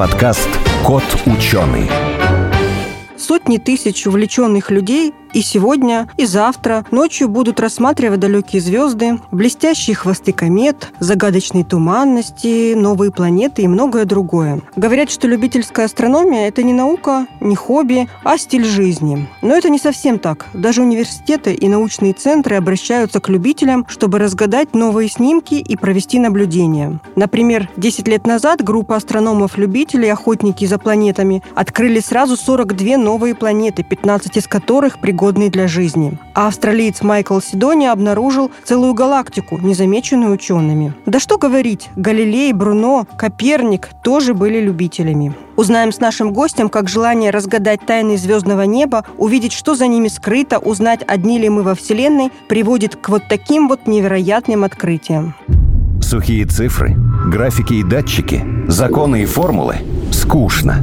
подкаст «Кот ученый». Сотни тысяч увлеченных людей и сегодня, и завтра ночью будут рассматривать далекие звезды, блестящие хвосты комет, загадочные туманности, новые планеты и многое другое. Говорят, что любительская астрономия – это не наука, не хобби, а стиль жизни. Но это не совсем так. Даже университеты и научные центры обращаются к любителям, чтобы разгадать новые снимки и провести наблюдения. Например, 10 лет назад группа астрономов-любителей, охотники за планетами, открыли сразу 42 новые планеты, 15 из которых пригодны пригодный для жизни. А австралиец Майкл Сидони обнаружил целую галактику, незамеченную учеными. Да что говорить, Галилей, Бруно, Коперник тоже были любителями. Узнаем с нашим гостем, как желание разгадать тайны звездного неба, увидеть, что за ними скрыто, узнать, одни ли мы во Вселенной, приводит к вот таким вот невероятным открытиям. Сухие цифры, графики и датчики, законы и формулы – скучно.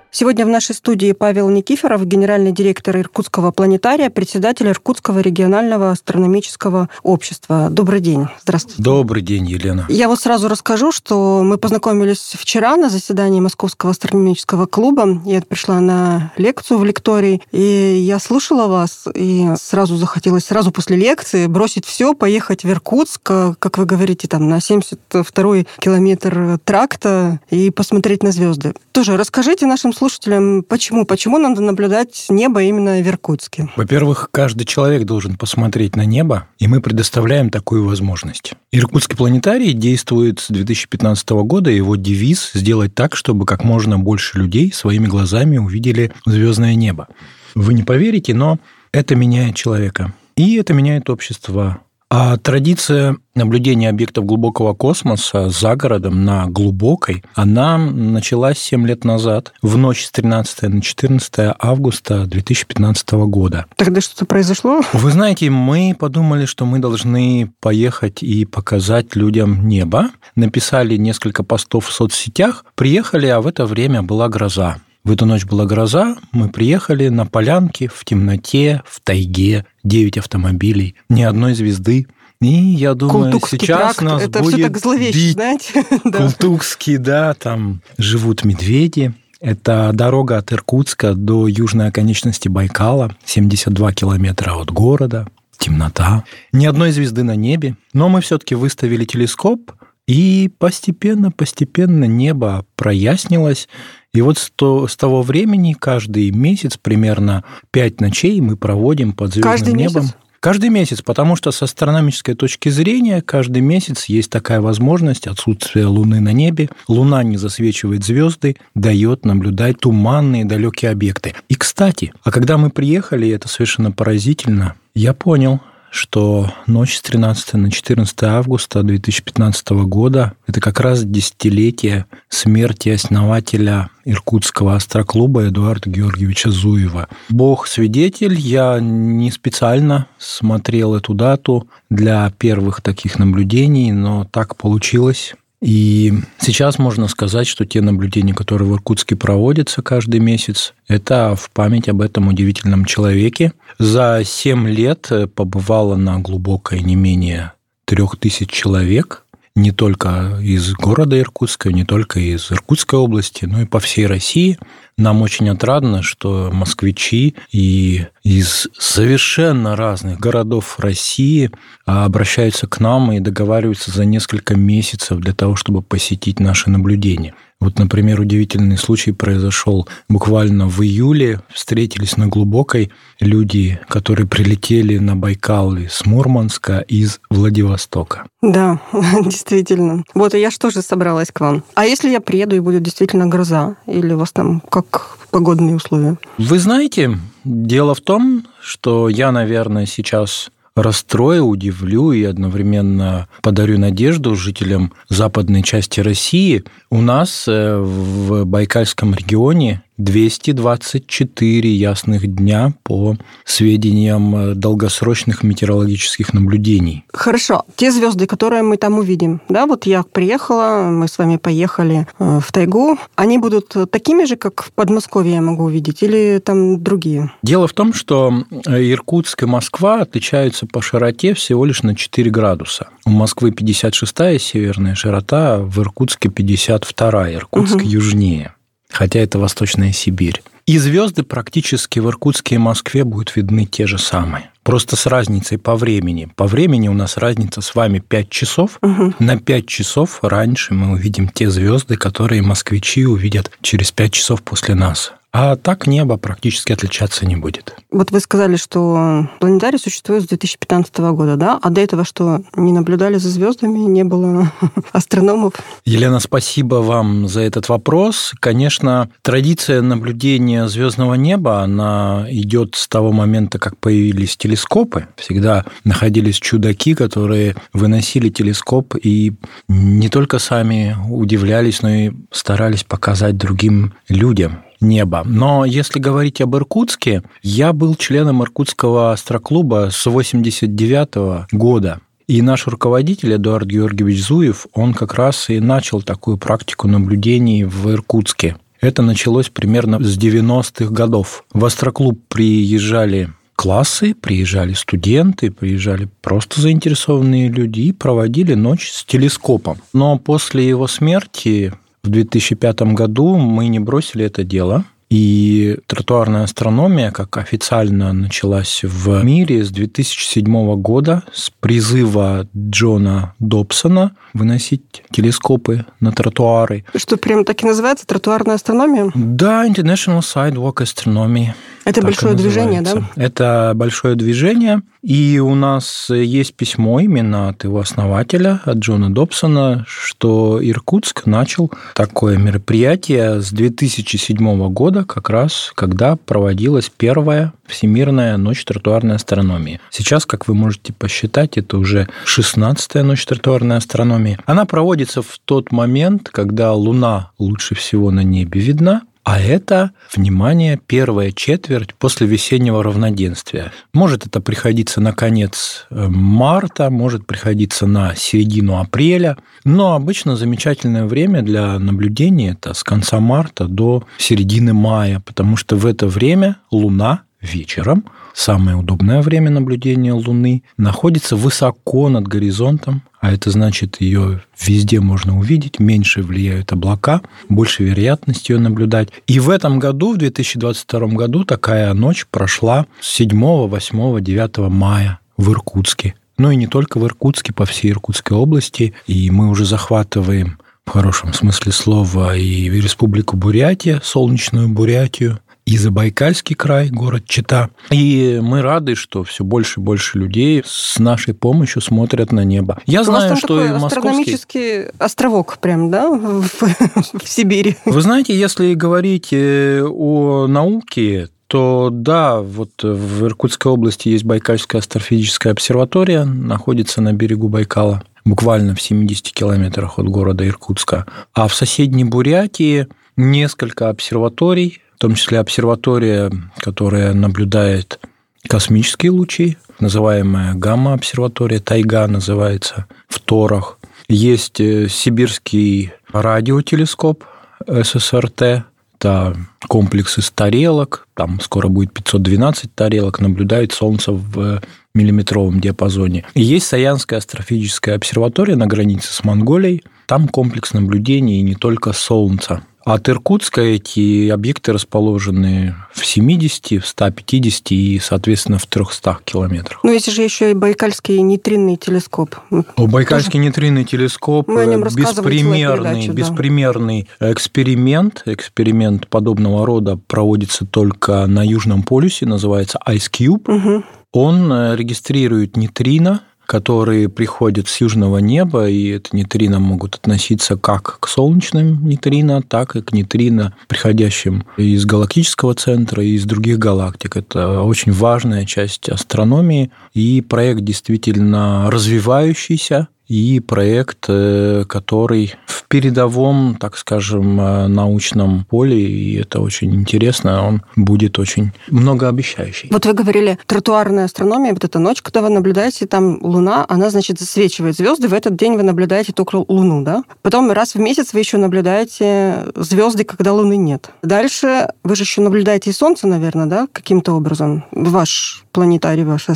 Сегодня в нашей студии Павел Никифоров, генеральный директор Иркутского планетария, председатель Иркутского регионального астрономического общества. Добрый день. Здравствуйте. Добрый день, Елена. Я вот сразу расскажу, что мы познакомились вчера на заседании Московского астрономического клуба. Я пришла на лекцию в лектории, и я слушала вас, и сразу захотелось сразу после лекции бросить все, поехать в Иркутск, как вы говорите, там на 72-й километр тракта и посмотреть на звезды. Тоже расскажите нашим слушателям, почему? Почему надо наблюдать небо именно в Иркутске? Во-первых, каждый человек должен посмотреть на небо, и мы предоставляем такую возможность. Иркутский планетарий действует с 2015 года, его девиз «Сделать так, чтобы как можно больше людей своими глазами увидели звездное небо». Вы не поверите, но это меняет человека. И это меняет общество а традиция наблюдения объектов глубокого космоса за городом на глубокой, она началась 7 лет назад, в ночь с 13 на 14 августа 2015 года. Тогда что-то произошло? Вы знаете, мы подумали, что мы должны поехать и показать людям небо. Написали несколько постов в соцсетях, приехали, а в это время была гроза. В эту ночь была гроза, мы приехали на полянке, в темноте, в тайге, 9 автомобилей, ни одной звезды. И я думаю, Култукский сейчас тракт, нас это будет все так зловеще, бить. знаете? Култукский, да, там живут медведи. Это дорога от Иркутска до южной оконечности Байкала, 72 километра от города, темнота, ни одной звезды на небе. Но мы все-таки выставили телескоп, и постепенно, постепенно небо прояснилось, и вот с, то, с того времени каждый месяц примерно 5 ночей мы проводим под звездным Каждый небом. месяц? Каждый месяц, потому что с астрономической точки зрения каждый месяц есть такая возможность отсутствия Луны на небе. Луна не засвечивает звезды, дает наблюдать туманные далекие объекты. И, кстати, а когда мы приехали, это совершенно поразительно, я понял, что ночь с 13 на 14 августа 2015 года – это как раз десятилетие смерти основателя Иркутского астроклуба Эдуарда Георгиевича Зуева. Бог свидетель, я не специально смотрел эту дату для первых таких наблюдений, но так получилось. И сейчас можно сказать, что те наблюдения, которые в Иркутске проводятся каждый месяц, это в память об этом удивительном человеке. За 7 лет побывало на глубокой не менее трех тысяч человек, не только из города Иркутска, не только из Иркутской области, но и по всей России. Нам очень отрадно, что москвичи и из совершенно разных городов России обращаются к нам и договариваются за несколько месяцев для того, чтобы посетить наши наблюдения. Вот, например, удивительный случай произошел буквально в июле. Встретились на глубокой люди, которые прилетели на Байкал из Мурманска, из Владивостока. Да, действительно. Вот и я же тоже собралась к вам. А если я приеду и будет действительно гроза? Или у вас там как погодные условия? Вы знаете, дело в том, что я, наверное, сейчас расстрою, удивлю и одновременно подарю надежду жителям западной части России. У нас э, в Байкальском регионе 224 ясных дня по сведениям э, долгосрочных метеорологических наблюдений. Хорошо. Те звезды, которые мы там увидим, да, вот я приехала, мы с вами поехали э, в тайгу, они будут такими же, как в Подмосковье я могу увидеть, или там другие? Дело в том, что Иркутск и Москва отличаются по широте всего лишь на 4 градуса. У Москвы 56-я северная широта, в Иркутске 52-я, Иркутск угу. южнее хотя это Восточная Сибирь. И звезды практически в Иркутске и Москве будут видны те же самые. Просто с разницей по времени. По времени у нас разница с вами 5 часов. Угу. На 5 часов раньше мы увидим те звезды, которые москвичи увидят через 5 часов после нас. А так небо практически отличаться не будет. Вот вы сказали, что планетарий существует с 2015 года, да? А до этого что, не наблюдали за звездами, не было астрономов? Елена, спасибо вам за этот вопрос. Конечно, традиция наблюдения звездного неба, она идет с того момента, как появились телескопы. Всегда находились чудаки, которые выносили телескоп и не только сами удивлялись, но и старались показать другим людям неба. Но если говорить об Иркутске, я был членом Иркутского астроклуба с 89 года. И наш руководитель Эдуард Георгиевич Зуев, он как раз и начал такую практику наблюдений в Иркутске. Это началось примерно с 90-х годов. В астроклуб приезжали классы, приезжали студенты, приезжали просто заинтересованные люди и проводили ночь с телескопом. Но после его смерти в 2005 году мы не бросили это дело. И тротуарная астрономия, как официально началась в мире с 2007 года, с призыва Джона Добсона выносить телескопы на тротуары. Что прям так и называется, тротуарная астрономия? Да, International Sidewalk Astronomy. Это большое движение, да? Это большое движение. И у нас есть письмо именно от его основателя, от Джона Добсона, что Иркутск начал такое мероприятие с 2007 года, как раз когда проводилась первая Всемирная ночь тротуарной астрономии. Сейчас, как вы можете посчитать, это уже 16-я ночь тротуарной астрономии. Она проводится в тот момент, когда Луна лучше всего на небе видна, а это, внимание, первая четверть после весеннего равноденствия. Может это приходиться на конец э, марта, может приходиться на середину апреля, но обычно замечательное время для наблюдения это с конца марта до середины мая, потому что в это время Луна вечером, самое удобное время наблюдения Луны, находится высоко над горизонтом, а это значит, ее везде можно увидеть, меньше влияют облака, больше вероятность ее наблюдать. И в этом году, в 2022 году, такая ночь прошла с 7, 8, 9 мая в Иркутске. Ну и не только в Иркутске, по всей Иркутской области. И мы уже захватываем в хорошем смысле слова и Республику Бурятия, солнечную Бурятию, и Забайкальский край, город Чита. И мы рады, что все больше и больше людей с нашей помощью смотрят на небо. Я знаю, что и московский... астрономический островок прям, да, в, в Сибири. Вы знаете, если говорить э, о науке, то да, вот в Иркутской области есть Байкальская астрофизическая обсерватория, находится на берегу Байкала, буквально в 70 километрах от города Иркутска. А в соседней Бурятии несколько обсерваторий, том числе обсерватория, которая наблюдает космические лучи, называемая гамма-обсерватория, тайга называется, в Торах. Есть э, сибирский радиотелескоп ССРТ, это комплекс из тарелок, там скоро будет 512 тарелок, наблюдает Солнце в миллиметровом диапазоне. И есть Саянская астрофизическая обсерватория на границе с Монголией, там комплекс наблюдений и не только Солнца. От Иркутска эти объекты расположены в 70, в 150 и, соответственно, в 300 километрах. Ну, есть же еще и Байкальский нейтринный телескоп. О, Байкальский Тоже... нейтринный телескоп э, беспримерный, беспримерный да. эксперимент. Эксперимент подобного рода проводится только на Южном полюсе, называется Ice Cube. Угу. Он э, регистрирует нейтрино, которые приходят с южного неба, и это нейтрино могут относиться как к солнечным нейтрино, так и к нейтрино, приходящим из галактического центра и из других галактик. Это очень важная часть астрономии, и проект действительно развивающийся, и проект, э, который в передовом, так скажем, э, научном поле, и это очень интересно, он будет очень многообещающий. Вот вы говорили, тротуарная астрономия, вот эта ночь, когда вы наблюдаете, там Луна, она, значит, засвечивает звезды, в этот день вы наблюдаете только Луну, да? Потом раз в месяц вы еще наблюдаете звезды, когда Луны нет. Дальше вы же еще наблюдаете и Солнце, наверное, да, каким-то образом? Ваш планетарий, ваш...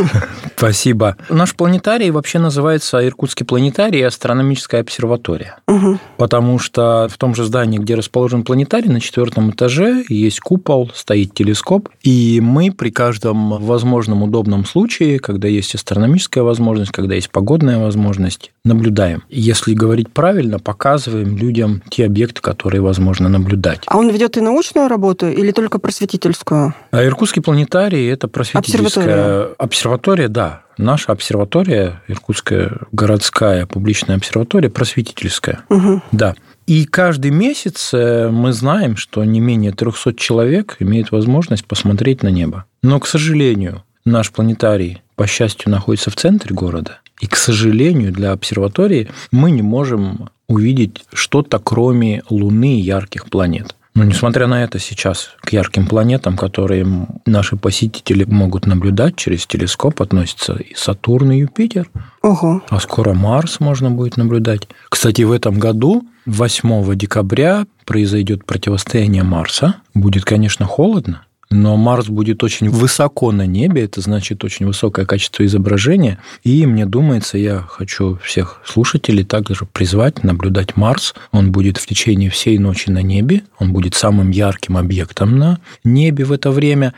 Спасибо. Наш планетарий вообще называется Иркутский планетарий и астрономическая обсерватория. Угу. Потому что в том же здании, где расположен планетарий, на четвертом этаже есть купол, стоит телескоп, и мы при каждом возможном удобном случае, когда есть астрономическая возможность, когда есть погодная возможность, наблюдаем. Если говорить правильно, показываем людям те объекты, которые возможно наблюдать. А он ведет и научную работу или только просветительскую? А Иркутский планетарий – это просветительская обсерватория, обсерватория да. Наша обсерватория, Иркутская городская публичная обсерватория, просветительская. Угу. Да. И каждый месяц э, мы знаем, что не менее 300 человек имеют возможность посмотреть на небо. Но, к сожалению, наш планетарий, по счастью, находится в центре города. И, к сожалению, для обсерватории мы не можем увидеть что-то, кроме Луны и ярких планет. Но несмотря на это, сейчас к ярким планетам, которые наши посетители могут наблюдать через телескоп, относятся и Сатурн, и Юпитер. Ого. А скоро Марс можно будет наблюдать. Кстати, в этом году, 8 декабря, произойдет противостояние Марса. Будет, конечно, холодно, но Марс будет очень высоко на небе, это значит очень высокое качество изображения. И мне думается, я хочу всех слушателей также призвать наблюдать Марс. Он будет в течение всей ночи на небе, он будет самым ярким объектом на небе в это время.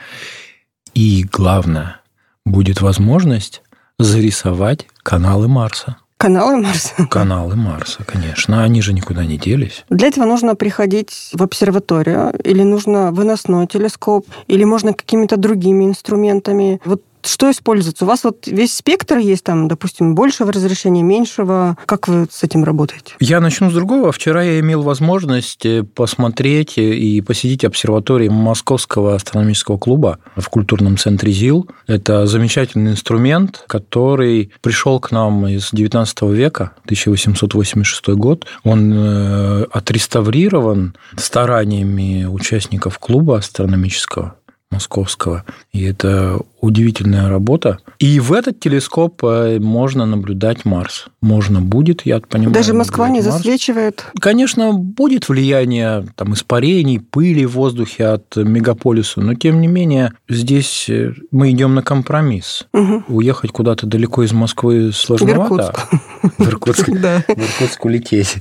И главное, будет возможность зарисовать каналы Марса. Каналы Марса? Каналы Марса, конечно. Они же никуда не делись. Для этого нужно приходить в обсерваторию, или нужно выносной телескоп, или можно какими-то другими инструментами. Вот что используется? У вас вот весь спектр есть там, допустим, большего разрешения, меньшего. Как вы с этим работаете? Я начну с другого. Вчера я имел возможность э, посмотреть и посетить обсерватории Московского астрономического клуба в культурном центре ЗИЛ. Это замечательный инструмент, который пришел к нам из 19 века, 1886 год. Он э, отреставрирован стараниями участников клуба астрономического московского. И это удивительная работа. И в этот телескоп э, можно наблюдать Марс. Можно будет, я понимаю. Даже Москва не Марс. засвечивает? Конечно, будет влияние там, испарений, пыли в воздухе от мегаполиса, но тем не менее здесь э, мы идем на компромисс. Угу. Уехать куда-то далеко из Москвы сложновато. В Иркутск. В Иркутск улететь.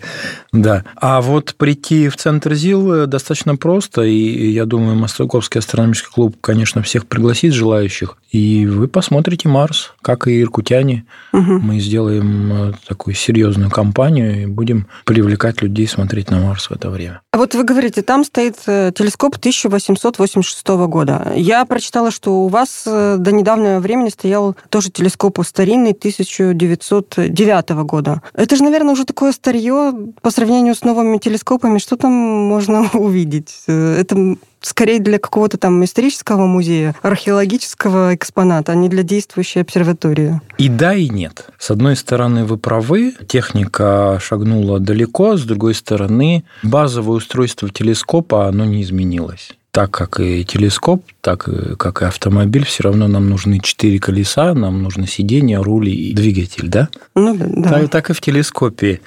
Да. А вот прийти в центр ЗИЛ э, достаточно просто, и я думаю, Московский астрономический клуб, конечно, всех пригласит желающих выпусках. И вы посмотрите Марс, как и иркутяне. Угу. Мы сделаем э, такую серьезную кампанию и будем привлекать людей смотреть на Марс в это время. А вот вы говорите, там стоит э, телескоп 1886 года. Я прочитала, что у вас э, до недавнего времени стоял тоже телескоп старинный 1909 года. Это же, наверное, уже такое старье по сравнению с новыми телескопами. Что там можно увидеть? Это скорее для какого-то там исторического музея, археологического экспоната, а не для действующей обсерватории. И да, и нет. С одной стороны, вы правы, техника шагнула далеко, с другой стороны, базовое устройство телескопа, оно не изменилось так как и телескоп, так как и автомобиль, все равно нам нужны четыре колеса, нам нужно сиденье, руль и двигатель, да? Ну да. Так, так и в телескопе.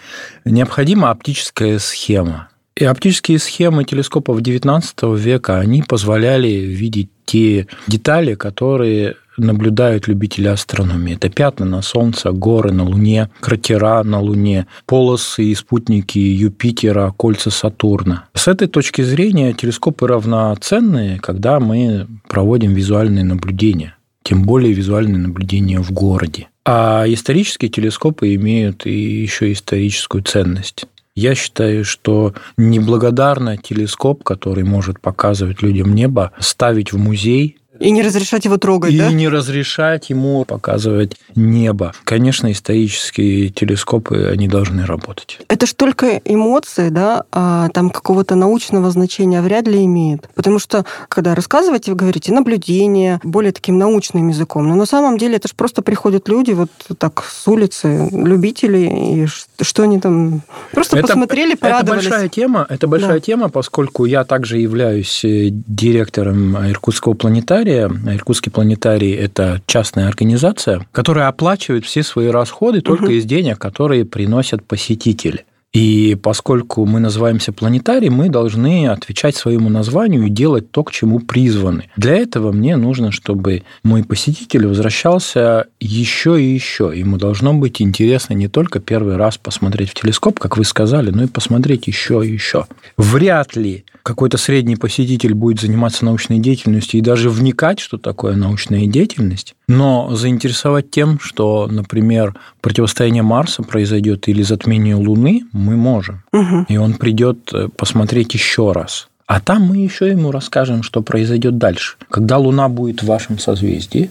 Необходима оптическая схема. И оптические схемы телескопов XIX века, они позволяли видеть те детали, которые наблюдают любители астрономии. Это пятна на Солнце, горы на Луне, кратера на Луне, полосы и спутники Юпитера, кольца Сатурна. С этой точки зрения телескопы равноценные, когда мы проводим визуальные наблюдения, тем более визуальные наблюдения в городе. А исторические телескопы имеют и еще историческую ценность. Я считаю, что неблагодарно телескоп, который может показывать людям небо, ставить в музей И не разрешать его трогать, и да? не разрешать ему показывать небо. Конечно, исторические телескопы, они должны работать. Это ж только эмоции, да, а там какого-то научного значения вряд ли имеет. Потому что, когда рассказываете, вы говорите наблюдение, более таким научным языком. Но на самом деле это же просто приходят люди вот так с улицы, любители, и что они там... Просто это, посмотрели, порадовались. Это большая тема, это большая да. тема, поскольку я также являюсь э, директором Иркутского планетария. Иркутский планетарий – это частная организация, которая оплачивает все свои расходы только угу. из денег, которые приносят посетители. И поскольку мы называемся планетарий, мы должны отвечать своему названию и делать то, к чему призваны. Для этого мне нужно, чтобы мой посетитель возвращался еще и еще. Ему должно быть интересно не только первый раз посмотреть в телескоп, как вы сказали, но и посмотреть еще и еще. Вряд ли какой-то средний посетитель будет заниматься научной деятельностью и даже вникать, что такое научная деятельность, но заинтересовать тем, что, например, противостояние Марса произойдет или затмение Луны, мы можем. Угу. И он придет э, посмотреть еще раз. А там мы еще ему расскажем, что произойдет дальше. Когда Луна будет в вашем созвездии,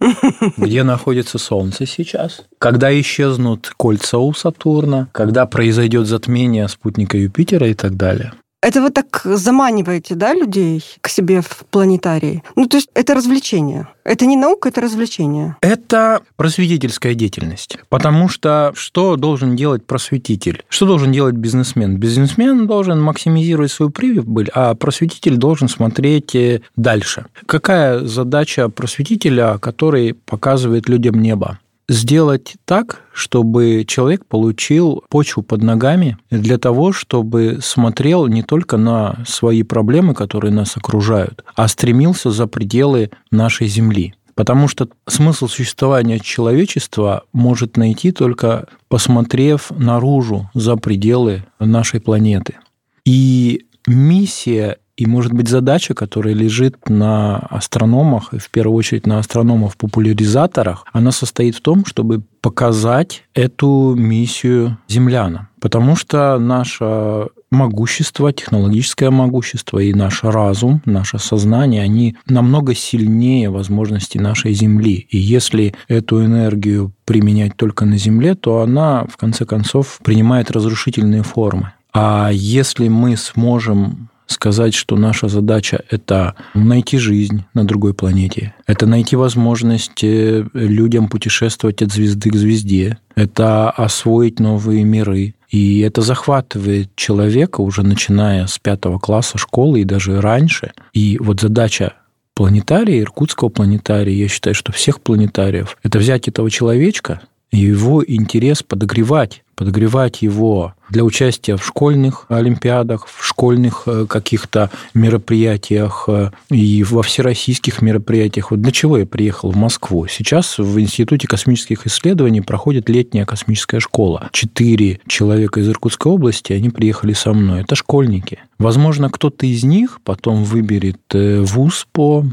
где находится Солнце сейчас, когда исчезнут кольца у Сатурна, когда произойдет затмение спутника Юпитера и так далее. Это вы так заманиваете, да, людей к себе в планетарий? Ну, то есть это развлечение. Это не наука, это развлечение. Это просветительская деятельность. Потому что что должен делать просветитель? Что должен делать бизнесмен? Бизнесмен должен максимизировать свою прибыль, а просветитель должен смотреть э, дальше. Какая задача просветителя, который показывает людям небо? Сделать так, чтобы человек получил почву под ногами для того, чтобы смотрел не только на свои проблемы, которые нас окружают, а стремился за пределы нашей Земли. Потому что смысл существования человечества может найти только посмотрев наружу, за пределы нашей планеты. И миссия и, может быть, задача, которая лежит на астрономах, и в первую очередь на астрономах-популяризаторах, она состоит в том, чтобы показать эту миссию землянам. Потому что наше могущество, технологическое могущество и наш разум, наше сознание, они намного сильнее возможностей нашей Земли. И если эту энергию применять только на Земле, то она, в конце концов, принимает разрушительные формы. А если мы сможем сказать, что наша задача – это найти жизнь на другой планете, это найти возможность людям путешествовать от звезды к звезде, это освоить новые миры. И это захватывает человека уже начиная с пятого класса школы и даже раньше. И вот задача планетария, иркутского планетария, я считаю, что всех планетариев, это взять этого человечка, его интерес подогревать, подогревать его для участия в школьных олимпиадах, в школьных э, каких-то мероприятиях э, и во всероссийских мероприятиях. Вот для чего я приехал в Москву? Сейчас в Институте космических исследований проходит летняя космическая школа. Четыре человека из Иркутской области, они приехали со мной. Это школьники. Возможно, кто-то из них потом выберет э, вуз по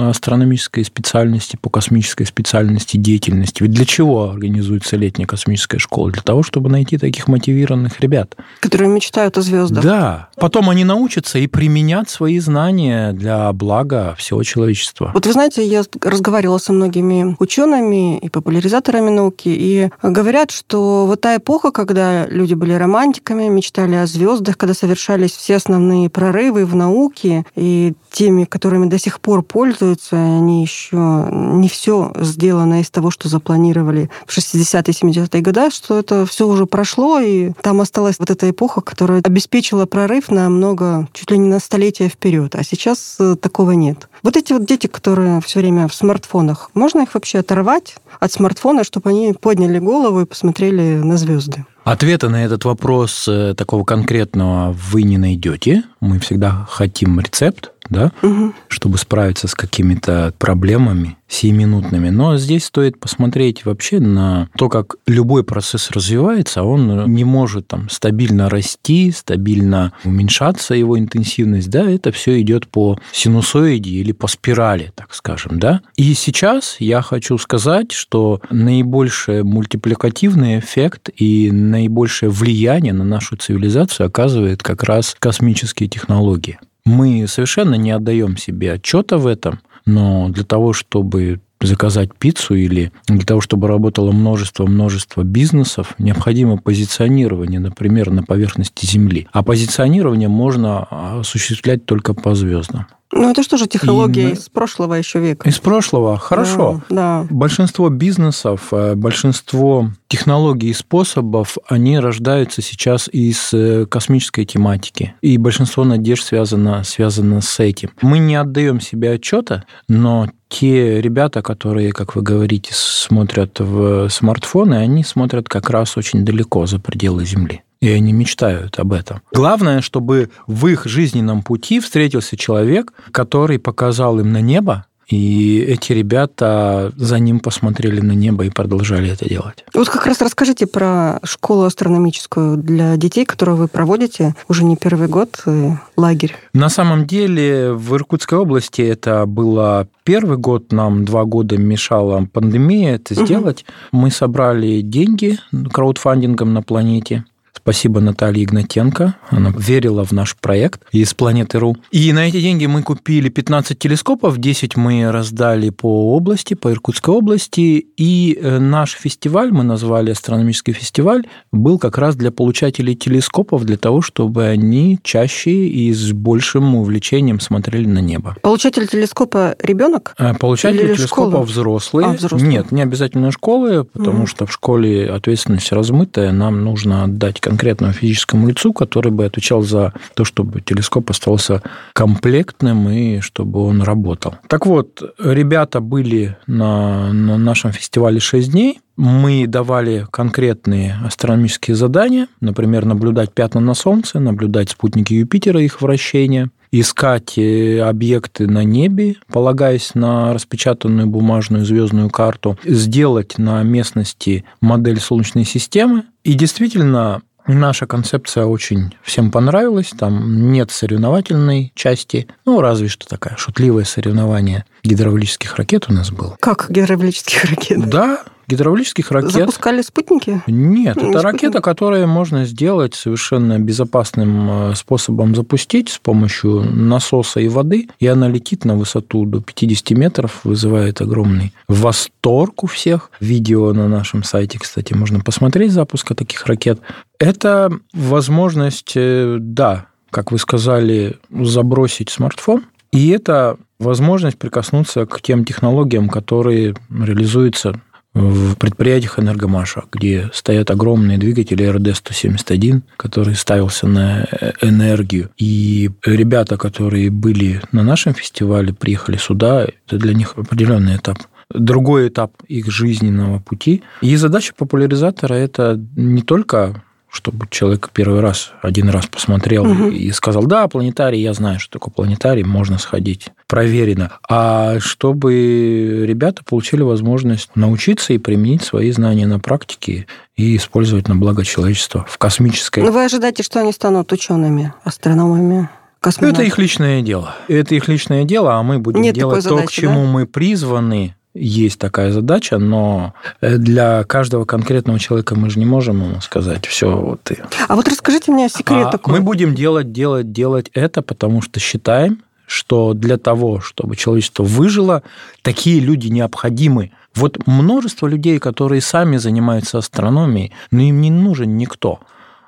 астрономической специальности, по космической специальности деятельности. Ведь для чего организуется летняя космическая школа? Для того, чтобы найти таких мотивированных ребят. Которые мечтают о звездах. Да. Потом они научатся и применят свои знания для блага всего человечества. Вот вы знаете, я разговаривала со многими учеными и популяризаторами науки, и говорят, что вот та эпоха, когда люди были романтиками, мечтали о звездах, когда совершались все основные прорывы в науке, и теми, которыми до сих пор пользуются, они еще не все сделано из того, что запланировали в 60-е, 70-е годы, что это все уже прошло, и там осталась вот эта эпоха, которая обеспечила прорыв на много, чуть ли не на столетия вперед. А сейчас э, такого нет. Вот эти вот дети, которые все время в смартфонах, можно их вообще оторвать от смартфона, чтобы они подняли голову и посмотрели на звезды? Ответа на этот вопрос э, такого конкретного вы не найдете. Мы всегда хотим рецепт, да, угу. чтобы справиться с какими-то проблемами сиюминутными. Но здесь стоит посмотреть вообще на то, как любой процесс развивается, он не может там стабильно расти, стабильно уменьшаться его интенсивность, да, это все идет по синусоиде или по спирали, так скажем, да. И сейчас я хочу сказать, что наибольший мультипликативный эффект и наибольшее влияние на нашу цивилизацию оказывает как раз космические технологии. Мы совершенно не отдаем себе отчета в этом, Но для того, чтобы заказать пиццу или для того, чтобы работало множество-множество бизнесов, необходимо позиционирование, например, на поверхности Земли. А позиционирование можно осуществлять только по звездам. Ну, это что же технология и... из прошлого еще века? Из прошлого, хорошо. Да, да. Большинство бизнесов, э, большинство технологий и способов, они рождаются сейчас из э, космической тематики. И большинство надежд связано, связано с этим. Мы не отдаем себе отчета, но те ребята, которые, как вы говорите, смотрят в смартфоны, они смотрят как раз очень далеко за пределы Земли и они мечтают об этом. Главное, чтобы в их жизненном пути встретился человек, который показал им на небо, и эти ребята за ним посмотрели на небо и продолжали это делать. Вот как раз расскажите про школу астрономическую для детей, которую вы проводите уже не первый год, э, лагерь. На самом деле в Иркутской области это было первый год, нам два года мешала пандемия это сделать. Угу. Мы собрали деньги краудфандингом на планете Спасибо Наталье Игнатенко. Она верила в наш проект из планеты РУ. И на эти деньги мы купили 15 телескопов, 10 мы раздали по области, по Иркутской области. И э, наш фестиваль, мы назвали астрономический фестиваль, был как раз для получателей телескопов, для того, чтобы они чаще и с большим увлечением смотрели на небо. Получатель телескопа ребенок? Э, получатель Или телескопа школа? взрослые. А, взрослые. Нет, не обязательно школы, потому mm. что в школе ответственность размытая, нам нужно отдать конкретному физическому лицу, который бы отвечал за то, чтобы телескоп оставался комплектным и чтобы он работал. Так вот, ребята были на, на нашем фестивале 6 дней. Мы давали конкретные астрономические задания, например, наблюдать пятна на Солнце, наблюдать спутники Юпитера, их вращение, искать э, объекты на небе, полагаясь на распечатанную бумажную звездную карту, сделать на местности модель Солнечной системы. И действительно, Наша концепция очень всем понравилась. Там нет соревновательной части. Ну, разве что такая шутливое соревнование гидравлических ракет у нас было. Как гидравлических ракет? Да, гидравлических ракет. Запускали спутники? Нет, это ракета, которую можно сделать совершенно безопасным э, способом запустить с помощью насоса и воды, и она летит на высоту до 50 метров, вызывает огромный восторг у всех. Видео на нашем сайте, кстати, можно посмотреть запуска таких ракет. Это возможность, э, да, как вы сказали, забросить смартфон, и это возможность прикоснуться к тем технологиям, которые реализуются в предприятиях Энергомаша, где стоят огромные двигатели РД-171, который ставился на энергию. И ребята, которые были на нашем фестивале, приехали сюда, это для них определенный этап другой этап их жизненного пути. И задача популяризатора – это не только чтобы человек первый раз, один раз посмотрел угу. и сказал, да, планетарий, я знаю, что такое планетарий, можно сходить, проверено. А чтобы ребята получили возможность научиться и применить свои знания на практике и использовать на благо человечества в космической... Но вы ожидаете, что они станут учеными, астрономами? Это их личное дело. Это их личное дело, а мы будем Нет делать то, задачи, к чему да? мы призваны, есть такая задача, но э, для каждого конкретного человека мы же не можем ему сказать все вот ты. А вот расскажите мне секрет а такой. Мы будем делать, делать, делать это, потому что считаем, что для того, чтобы человечество выжило, такие люди необходимы. Вот множество людей, которые сами занимаются астрономией, но им не нужен никто.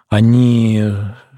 Они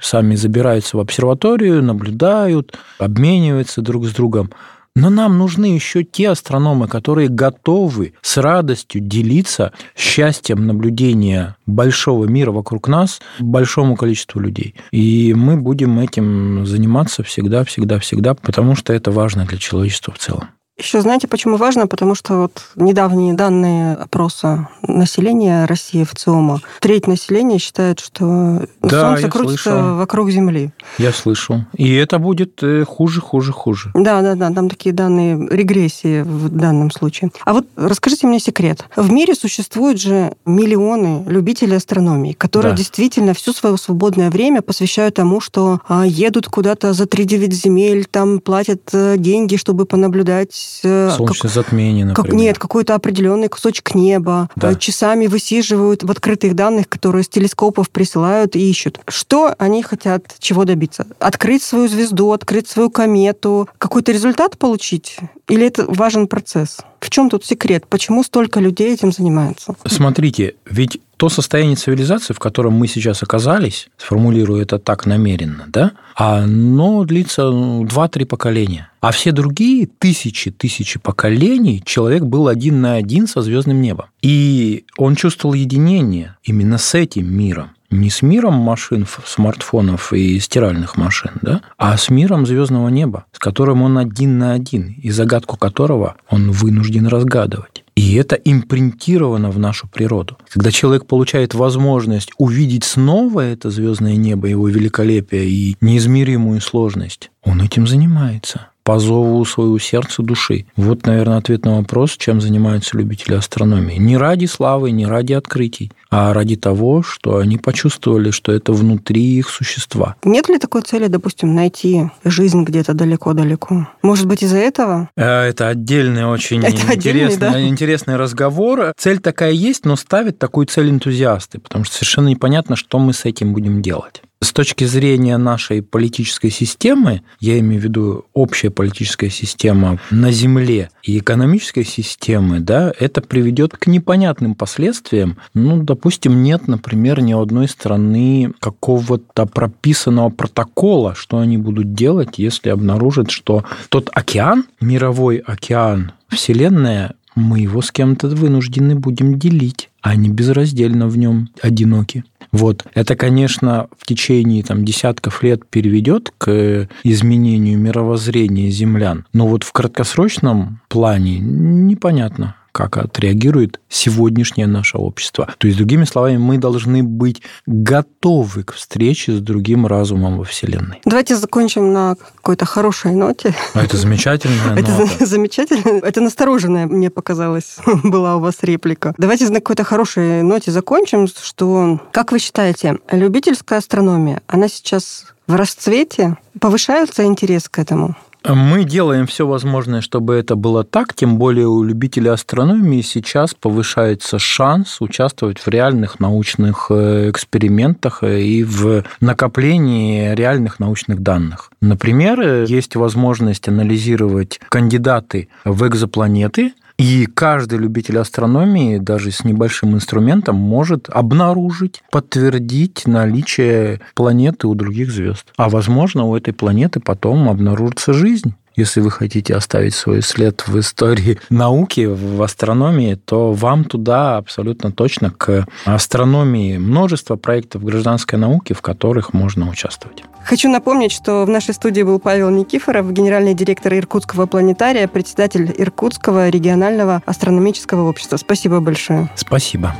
сами забираются в обсерваторию, наблюдают, обмениваются друг с другом. Но нам нужны еще те астрономы, которые готовы с радостью делиться счастьем наблюдения большого мира вокруг нас большому количеству людей. И мы будем этим заниматься всегда, всегда, всегда, потому что это важно для человечества в целом. Еще знаете, почему важно? Потому что вот недавние данные опроса населения России в ЦИОМа. Треть населения считает, что да, Солнце крутится слышал. вокруг Земли. Я слышу. И это будет э, хуже, хуже, хуже. Да, да, да. Там такие данные регрессии в данном случае. А вот расскажите мне секрет. В мире существуют же миллионы любителей астрономии, которые да. действительно все свое свободное время посвящают тому, что а, едут куда-то за 3-9 земель, там платят э, деньги, чтобы понаблюдать наблюдать... Э, Солнечное как, затмение, например. Как, нет, какой-то определенный кусочек неба. Да. Э, часами высиживают в открытых данных, которые с телескопов присылают и ищут. Что они хотят, чего добиться? Открыть свою звезду, открыть свою комету, какой-то результат получить? Или это важен процесс? В чем тут секрет? Почему столько людей этим занимаются? Смотрите, ведь то состояние цивилизации, в котором мы сейчас оказались, сформулирую это так намеренно, да, оно длится 2-3 ну, поколения. А все другие тысячи-тысячи поколений человек был один на один со звездным небом. И он чувствовал единение именно с этим миром не с миром машин, смартфонов и стиральных машин, да, а с миром звездного неба, с которым он один на один, и загадку которого он вынужден разгадывать. И это импринтировано в нашу природу. Когда человек получает возможность увидеть снова это звездное небо, его великолепие и неизмеримую сложность, он этим занимается по зову своего сердца души. Вот, наверное, ответ на вопрос, чем занимаются любители астрономии. Не ради славы, не ради открытий, а ради того, что они почувствовали, что это внутри их существа. Нет ли такой цели, допустим, найти жизнь где-то далеко-далеко? Может быть, из-за этого? Э, это отдельный очень это интересный, да? интересный разговор. Цель такая есть, но ставят такую цель энтузиасты, потому что совершенно непонятно, что мы с этим будем делать. С точки зрения нашей политической системы, я имею в виду общая политическая система на Земле и экономической системы, да, это приведет к непонятным последствиям. Ну, допустим, нет, например, ни одной страны какого-то прописанного протокола, что они будут делать, если обнаружат, что тот океан, мировой океан, Вселенная, мы его с кем-то вынуждены будем делить, а не безраздельно в нем одиноки. Вот. Это, конечно, в течение там, десятков лет переведет к изменению мировоззрения землян. Но вот в краткосрочном плане непонятно как отреагирует сегодняшнее наше общество. То есть, другими словами, мы должны быть готовы к встрече с другим разумом во Вселенной. Давайте закончим на какой-то хорошей ноте. А это замечательная нота. Это замечательно. Это настороженная, мне показалось, была у вас реплика. Давайте на какой-то хорошей ноте закончим, что, как вы считаете, любительская астрономия, она сейчас в расцвете? Повышается интерес к этому? Мы делаем все возможное, чтобы это было так, тем более у любителей астрономии сейчас повышается шанс участвовать в реальных научных э, экспериментах э, и в накоплении реальных научных данных. Например, э, есть возможность анализировать кандидаты в экзопланеты, и каждый любитель астрономии, даже с небольшим инструментом, может обнаружить, подтвердить наличие планеты у других звезд. А возможно, у этой планеты потом обнаружится жизнь. Если вы хотите оставить свой след в истории науки, в астрономии, то вам туда абсолютно точно к астрономии множество проектов гражданской науки, в которых можно участвовать. Хочу напомнить, что в нашей студии был Павел Никифоров, генеральный директор Иркутского планетария, председатель Иркутского регионального астрономического общества. Спасибо большое. Спасибо.